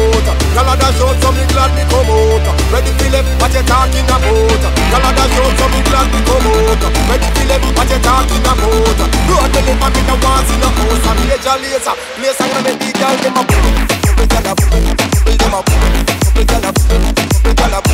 out. Y'all a dash out, so me glad me come out. Ready to left, what you talking about? Y'all a dash out, so me glad me come out. Ready to left, what you talking about? Road me live, I'm in a ones in a house. I'm major laser, place I'm the girl them a boom. Every girl a boom, every them a boom. Every girl a boom, every girl a.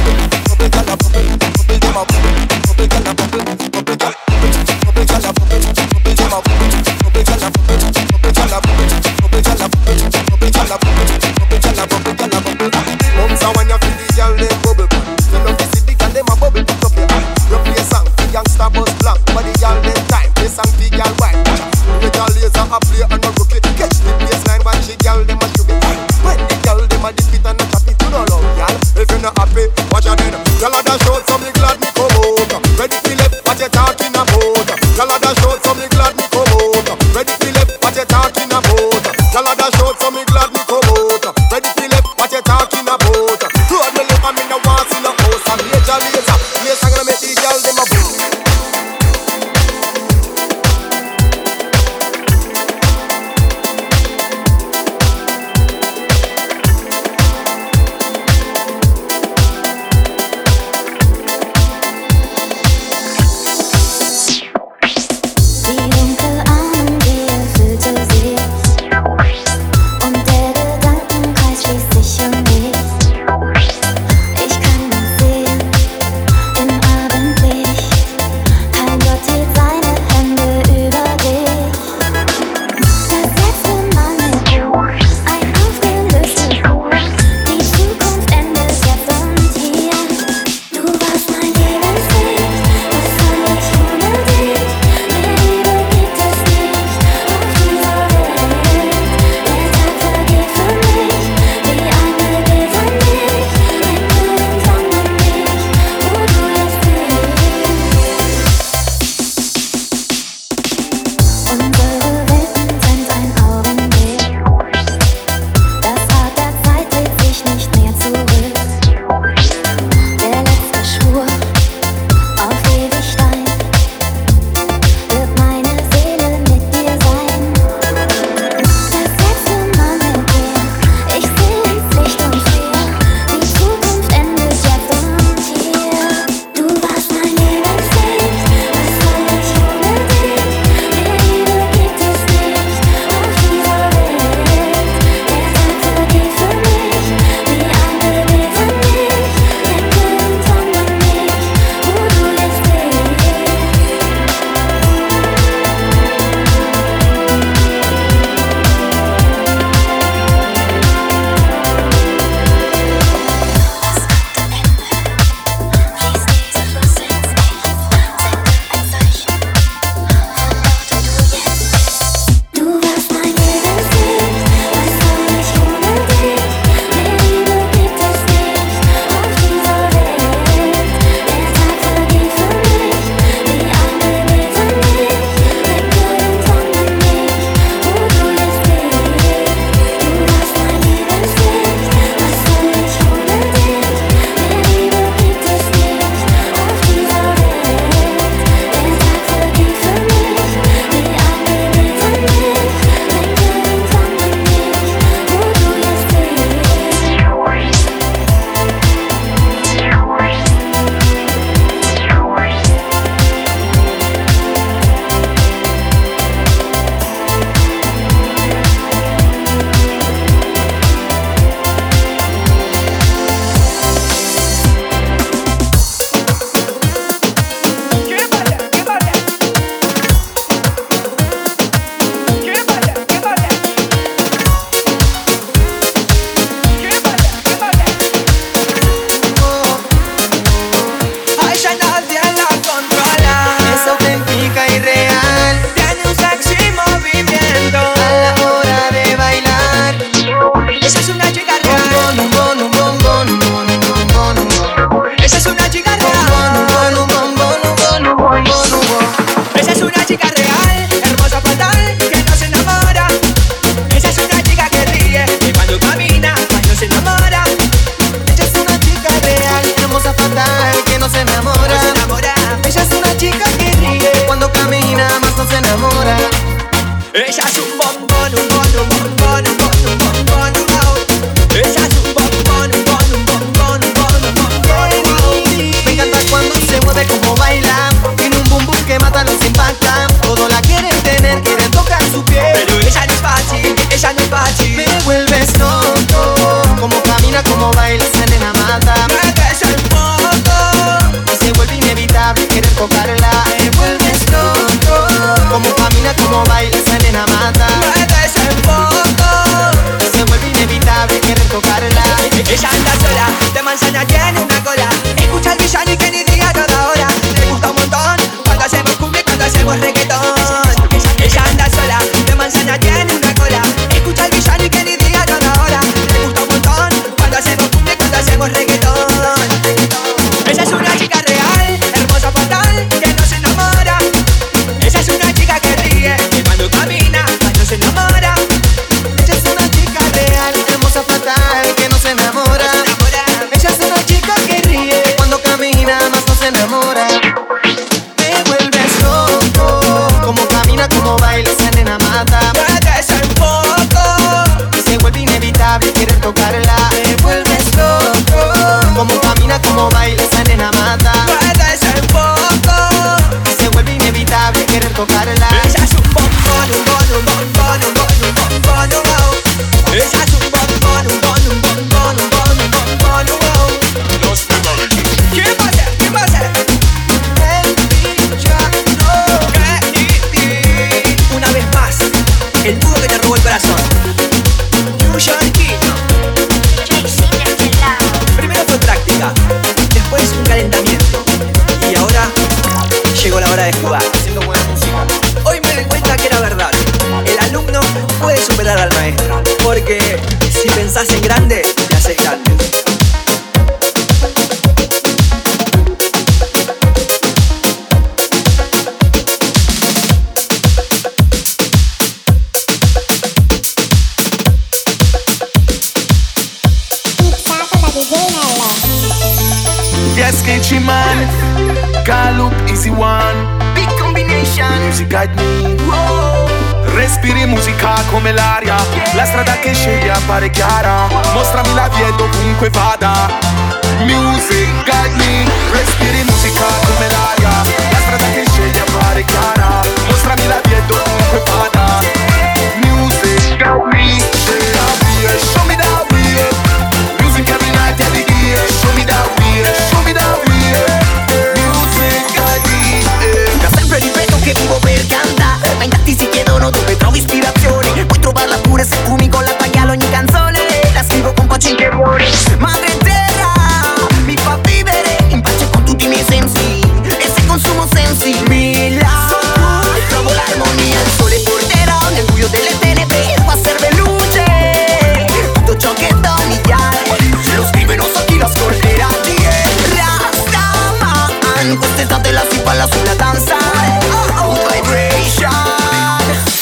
fino a danzare Oh, oh, vibration.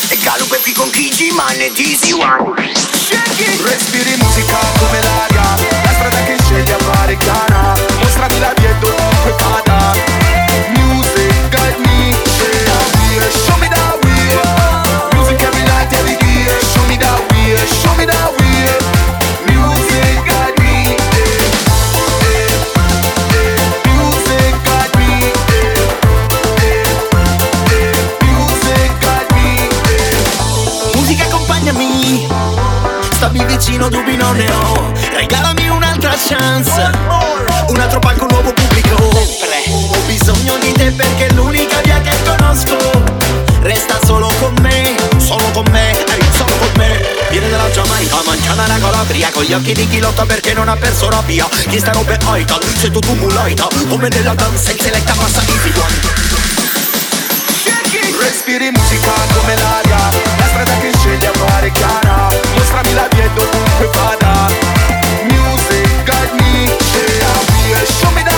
E calo qui con Kijiman e Dizzy One. Respiri musica. con gli occhi di chi lotta perché non ha perso rabbia Chi sta robe aita, se tu mulaita Come nella danza in seletta passa i figuanti Respiri musica come l'aria La strada che scegli appare chiara. Mostrami la via dovunque vada. Music guide me, yeah, show me the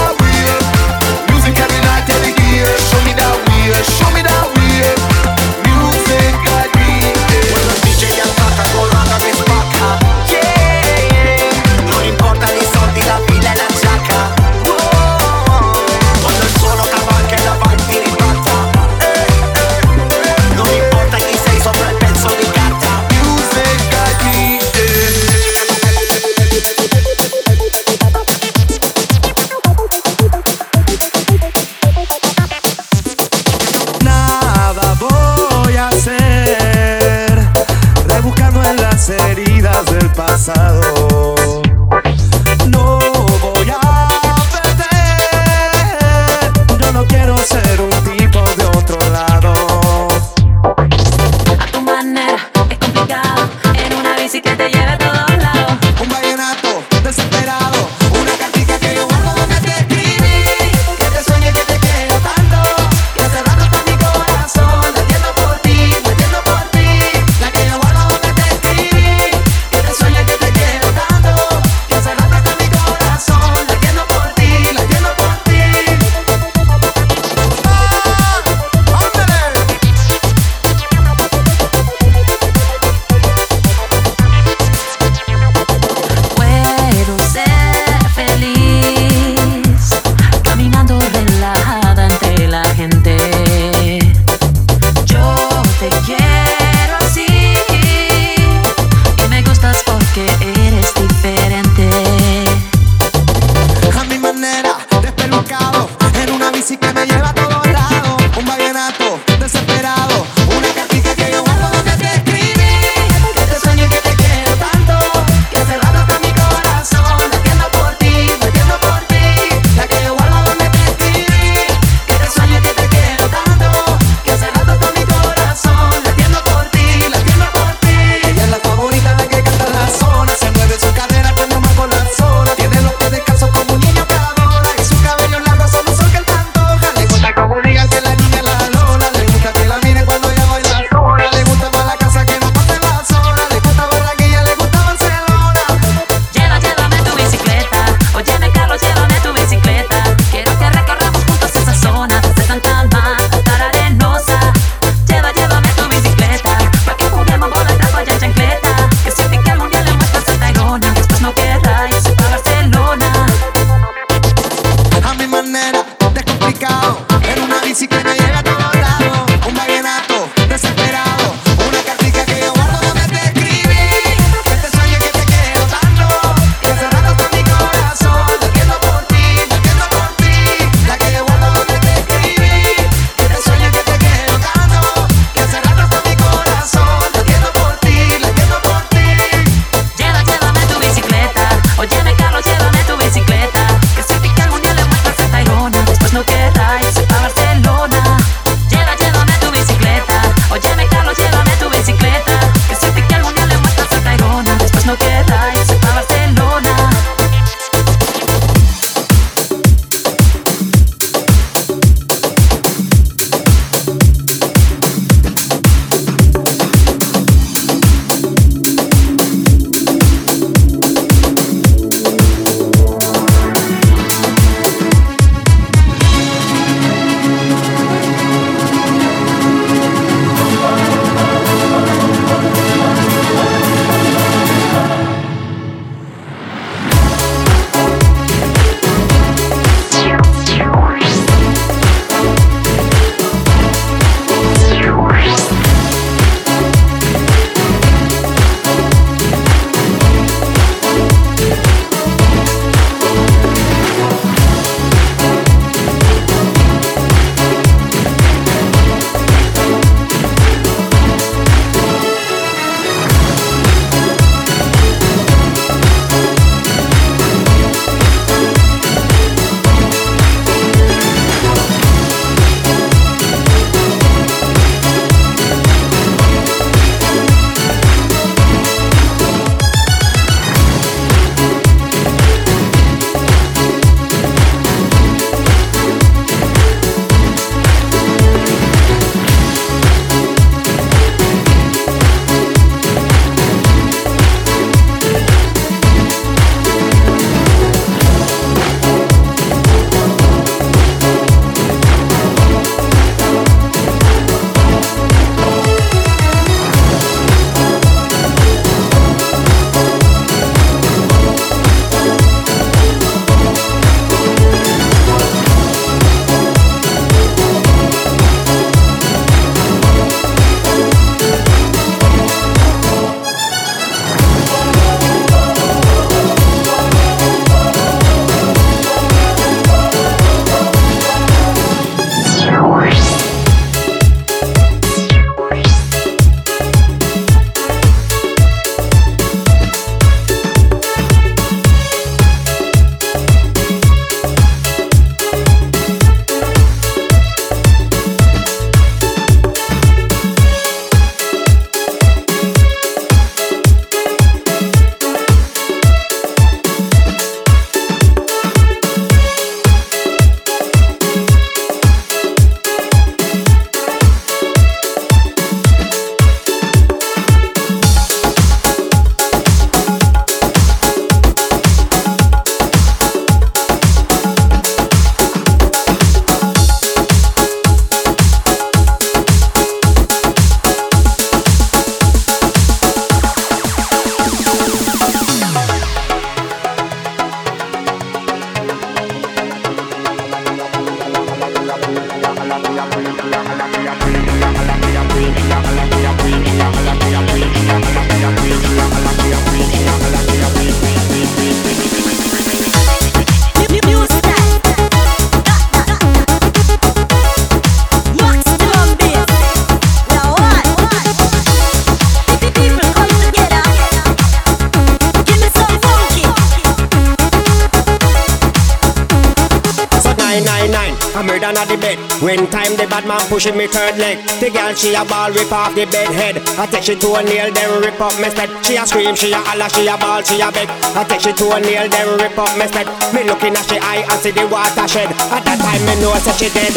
man third leg. The girl she a ball rip off the bed head. I take she to a nail then rip up my step. She a scream, she a holler, she a ball, she a beg. I take she to a nail then rip up my step. Me looking at she eye and see the water shed. At that time me know say she dead.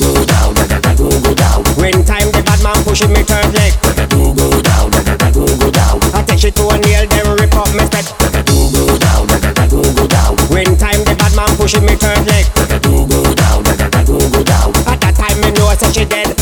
Go down, go go down. When time the bad man pushing me third leg. Go go down, go go down. I take she to a nail then rip up my step. Go go down, go go down. When time the bad man pushing me third leg so she dead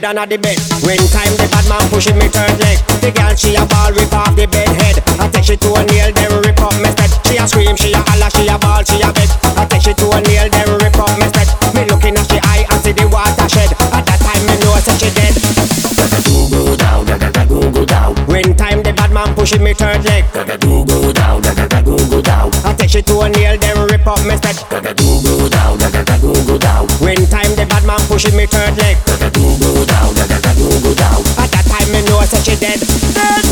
nine, a the bed. When time the bad man pushing me third leg, the girl she a ball rip off the bed head. I take she to a nail then rip up my step. She a scream, she a holler, she a ball, she a beg. I take she to a nail then rip up my step. Me looking at she eye and see the water shed. At that time me know say she dead. Go down, go go down. When time the bad man pushing me third leg, Go go down, go go down. I take she to a nail then rip up my step. Go go down, go go down. When time man pushing me third leg, Go down, go down. at that time me know say she dead. Are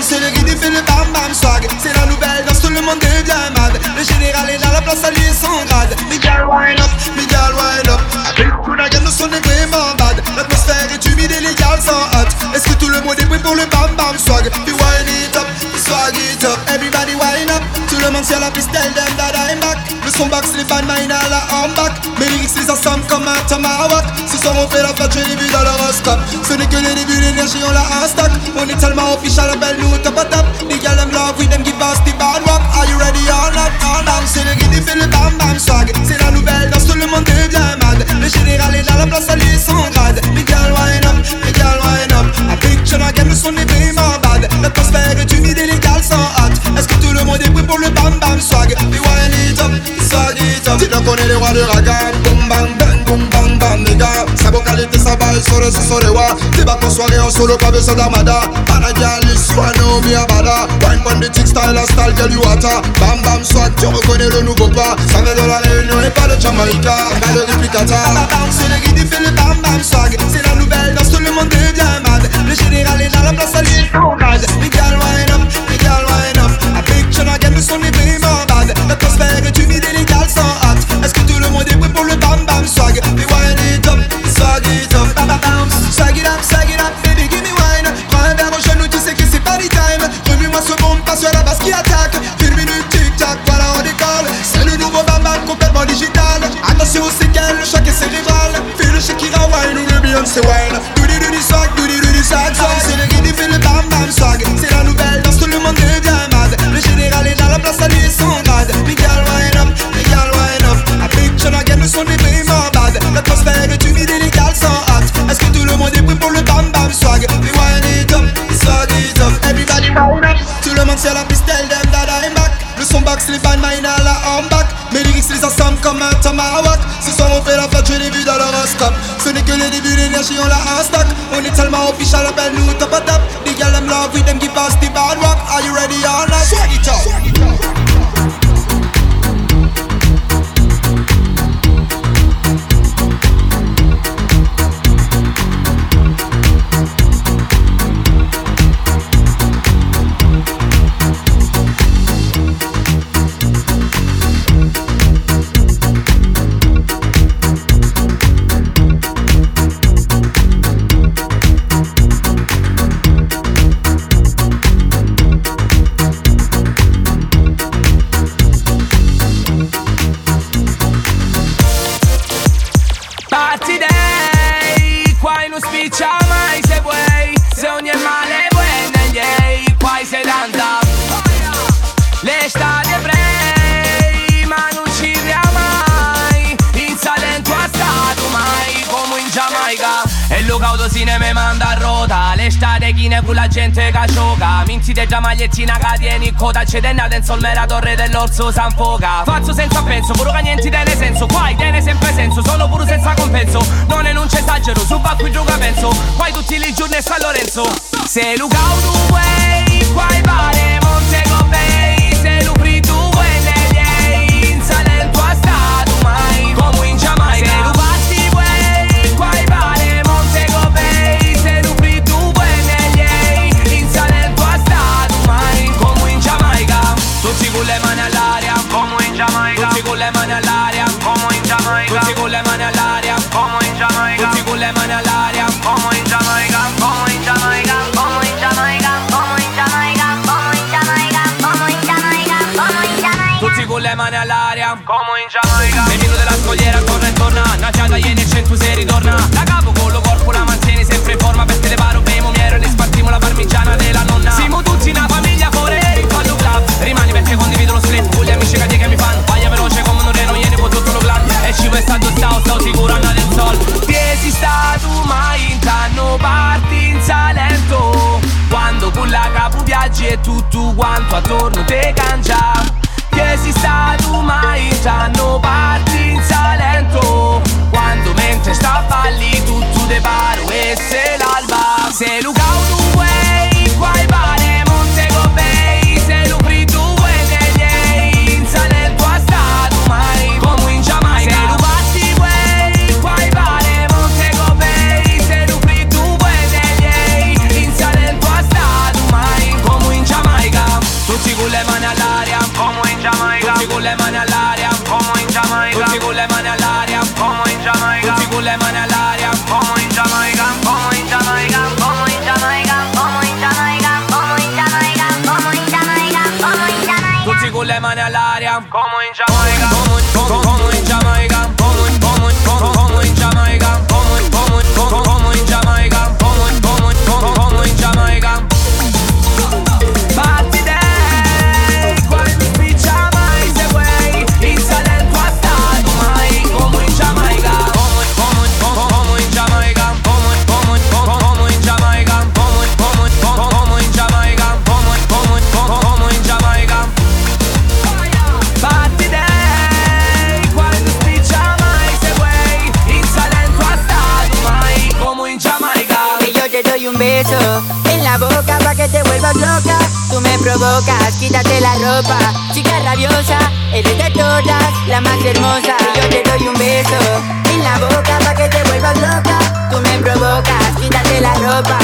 C'est le guide fait le bam bam swag. C'est la nouvelle danse, tout le monde devient mad Le général est dans la place, à lui son grade. Miguel wine up, Miguel wine up. Avec Kunagan, nous sommes vraiment bad L'atmosphère est humide et les gars sont hot. Est-ce que tout le monde est prêt pour le bam bam swag? Sur la piste, tell them that I'm back. Le son box, les fans, mine à la back. Mes lyrics les ensemble comme un tomahawk Ce soir on fait la fête, je l'ai vu dans l'horoscope Ce n'est que le début, l'énergie on l'a en stock On est tellement official, appelle nous top à top. The girl them love, we them give us the bad rock Are you ready or not? All down, c'est le guide, fait le bam bam swag. C'est la up Tu les rois de raga Boom bang bang, boom bang bang les gars Sa vocalité, ça va, sore, ce sore wa Débat en soirée en solo, pas besoin d'armada Panagia, l'histoire, mi abada. Wine tick style, a style, girl you water Bam bam swag, tu reconnais le nouveau pas Ça vient de la Réunion et pas de Jamaïca Pas de réplicata C'est le guide, fait le bam bam swag. C'est la nouvelle danse, tout le monde devient mad Le général est dans la place, à lui son grade Miguel wine up, Miguel wine up. A picture again, le son est son box, les fans, mine à la home back. Mes lyrics les ensemble comme un tomahawk Ce soir on fait la fête, je l'ai vu dans l'horoscope Ce n'est que le début, l'énergie on l'a en stock On est tellement official, appelle nous top à top The girl them love, with them give us the bad rock. Are you ready or not? Swag it up magliettina che tieni in coda C'è dennata in solmera torre dell'orso San Foca Faccio senza penso, pure che niente tiene senso. Qua tiene sempre senso, solo pure senza compenso. Non enuncio esagero, su qui gioca penso. Qua tutti i giorni a San Lorenzo. Se lu caudo vuoi, qua pare Montego Bay con le mani all'aria Come in Giamaica. Tutti con le mani all'aria Come in Giamaica. Tutti con le mani all'aria Come in Giamaica. Come in Giamaica Come in Giamaica. Come in Giamaica Come in Giamaica. Come in Giamaica Come in Giamaica. Tutti con le mani all'aria Come in Giamaica. Menino della scogliera torna e torna. Nacciata ieri e centu se tutto quanto attorno te cangia. Che sei stato mai in tanno parti in Salento. Quando mentre sta a balli tutto te paro e se l'alba. Se lu problema en Come in Jamaica. tú me provocas, quítate la ropa, chica rabiosa, eres de todas la más hermosa. Y yo te doy un beso en la boca pa que te vuelvas loca, tú me provocas, quítate la ropa.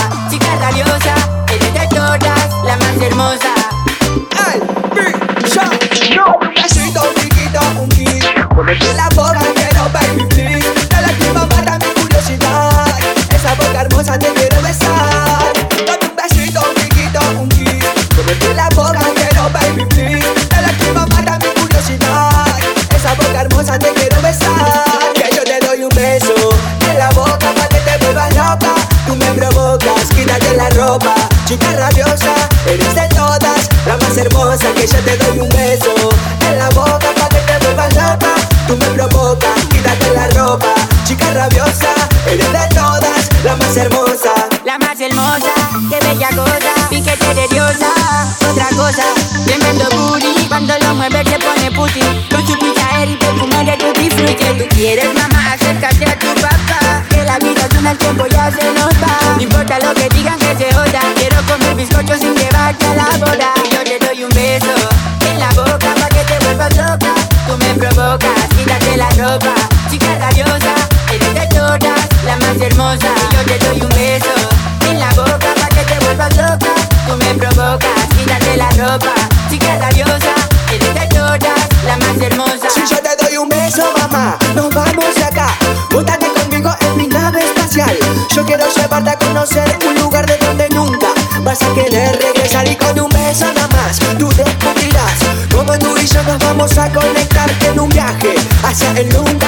alone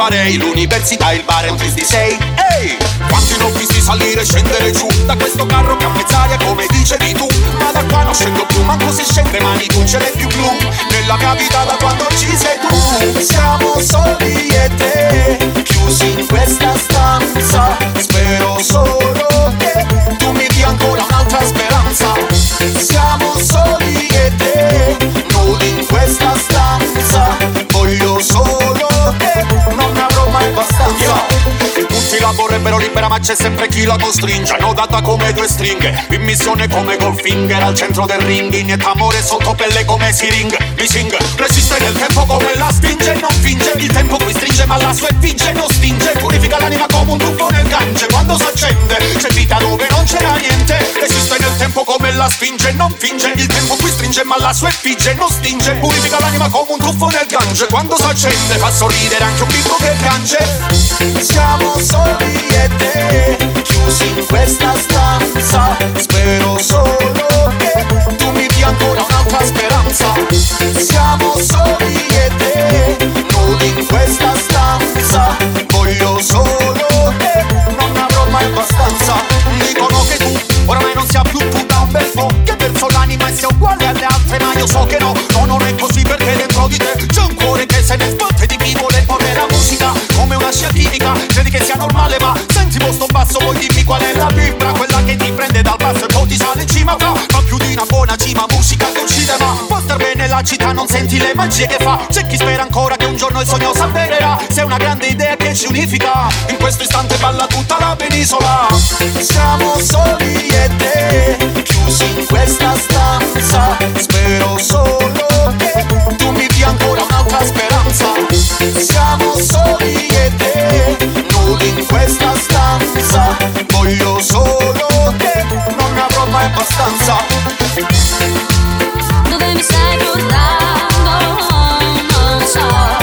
farei L'università, il bar è un 3 ma c'è sempre chi la costringe. Nodata come due stringhe In missione come Goldfinger Al centro del ring Inietta amore sotto pelle come Siring. Mi sing Resiste nel tempo come la spinge Non finge. Il tempo qui stringe ma la sua effigie non stinge Purifica l'anima come un tuffo tempo come la spinge Non finge. Il tempo qui stringe ma la sua effigie non stinge. Purifica l'anima come un tuffo nel gange Quando s'accende Fa sorridere anche un bimbo che piange. Siamo soli e te Chiusi in questa stanza. Spero solo che Tu mi dia ancora un'altra speranza. Siamo soli e te Nudi in questa stanza. Voglio solo te Non avrò mai abbastanza. Dicono che tu oramai non sia più tu verso l'anima sia uguale alle altre Ma io so che no, no non è così perché dentro di te C'è un cuore che se ne sbatte di chi vuole porre la musica Come una scia chimica, credi che sia normale ma Senti posto basso, poi dimmi qual è la vibra? Quella che ti prende dal basso e poi ti sale in cima. Fa, fa più di una buona cima, musica città, non senti le magie che fa. C'è chi spera ancora che un giorno il sogno s'avvererà. Se una grande idea che ci unifica In questo istante balla tutta la penisola. Siamo soli e te Chiusi in questa stanza. Spero solo che tu mi dia ancora un'altra speranza. Siamo soli e te Nudi in questa stanza. Voglio solo te Non ne avrò mai abbastanza tudo me sai não Só